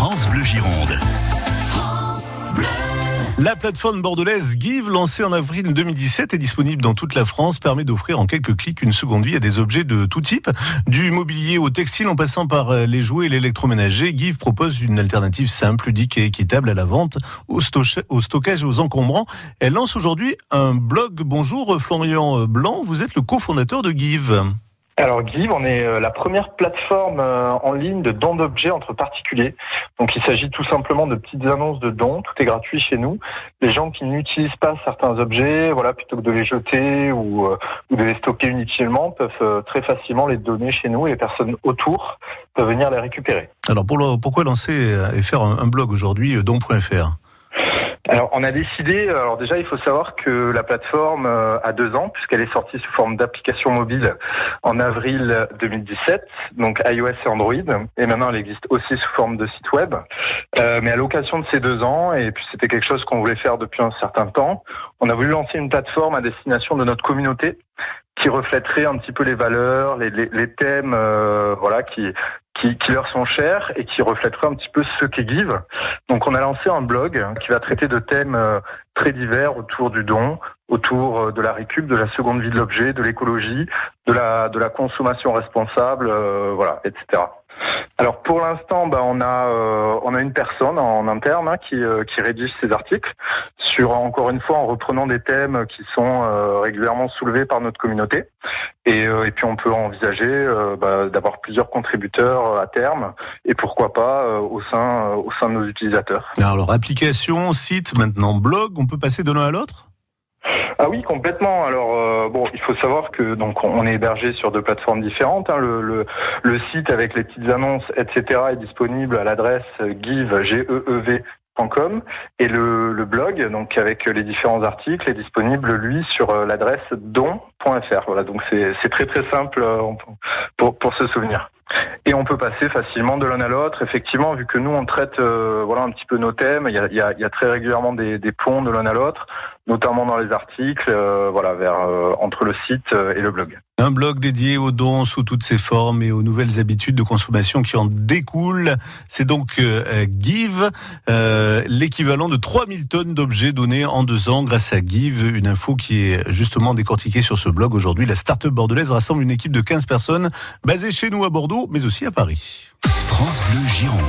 France Bleu Gironde. La plateforme bordelaise Give, lancée en avril 2017, est disponible dans toute la France, permet d'offrir en quelques clics une seconde vie à des objets de tout type, du mobilier au textile en passant par euh, les jouets et l'électroménager. Give propose une alternative simple, ludique et équitable à la vente, au, au stockage et aux encombrants. Elle lance aujourd'hui un blog. Bonjour Florian Blanc, vous êtes le cofondateur de Give. Alors Give, on est euh, la première plateforme euh, en ligne de dons d'objets entre particuliers. Donc il s'agit tout simplement de petites annonces de dons, tout est gratuit chez nous. Les gens qui n'utilisent pas certains objets, voilà, plutôt que de les jeter ou, euh, ou de les stocker inutilement, peuvent très facilement les donner chez nous et les personnes autour peuvent venir les récupérer. Alors pourquoi lancer et faire un blog aujourd'hui, don.fr alors, on a décidé. Alors déjà, il faut savoir que la plateforme euh, a deux ans puisqu'elle est sortie sous forme d'application mobile en avril 2017, donc iOS et Android, et maintenant elle existe aussi sous forme de site web. Euh, mais à l'occasion de ces deux ans, et puis c'était quelque chose qu'on voulait faire depuis un certain temps, on a voulu lancer une plateforme à destination de notre communauté qui reflèterait un petit peu les valeurs, les, thèmes, euh, voilà, qui, qui, leur sont chers et qui reflèterait un petit peu ce qu'est Give. Donc on a lancé un blog qui va traiter de thèmes euh, très divers autour du don, autour euh, de la récup, de la seconde vie de l'objet, de l'écologie, de la, de la consommation responsable, voilà, etc. Alors pour l'instant, bah, on a euh, on a une personne en interne hein, qui, euh, qui rédige ces articles. Sur encore une fois en reprenant des thèmes qui sont euh, régulièrement soulevés par notre communauté. Et, et puis on peut envisager bah, d'avoir plusieurs contributeurs à terme. Et pourquoi pas au sein au sein de nos utilisateurs. Alors application, site, maintenant blog, on peut passer de l'un à l'autre? Ah oui, complètement. Alors euh, bon, il faut savoir que donc on est hébergé sur deux plateformes différentes. Hein. Le, le, le, site avec les petites annonces, etc., est disponible à l'adresse give e e et le, le, blog, donc avec les différents articles, est disponible lui sur euh, l'adresse don.fr. Voilà, donc c'est très très simple euh, pour, pour se souvenir. Et on peut passer facilement de l'un à l'autre. Effectivement, vu que nous on traite euh, voilà un petit peu nos thèmes, il y a, très régulièrement des, des ponts de l'un à l'autre, notamment dans les articles, euh, voilà vers entre le site et le blog. Un blog dédié aux dons sous toutes ses formes et aux nouvelles habitudes de consommation qui en découlent. C'est donc Give, l'équivalent de 3000 tonnes d'objets donnés en deux ans grâce à Give. Une info qui est justement décortiquée sur ce blog aujourd'hui. La start-up bordelaise rassemble une équipe de 15 personnes basée chez nous à Bordeaux mais aussi à Paris. France Bleu Gironde.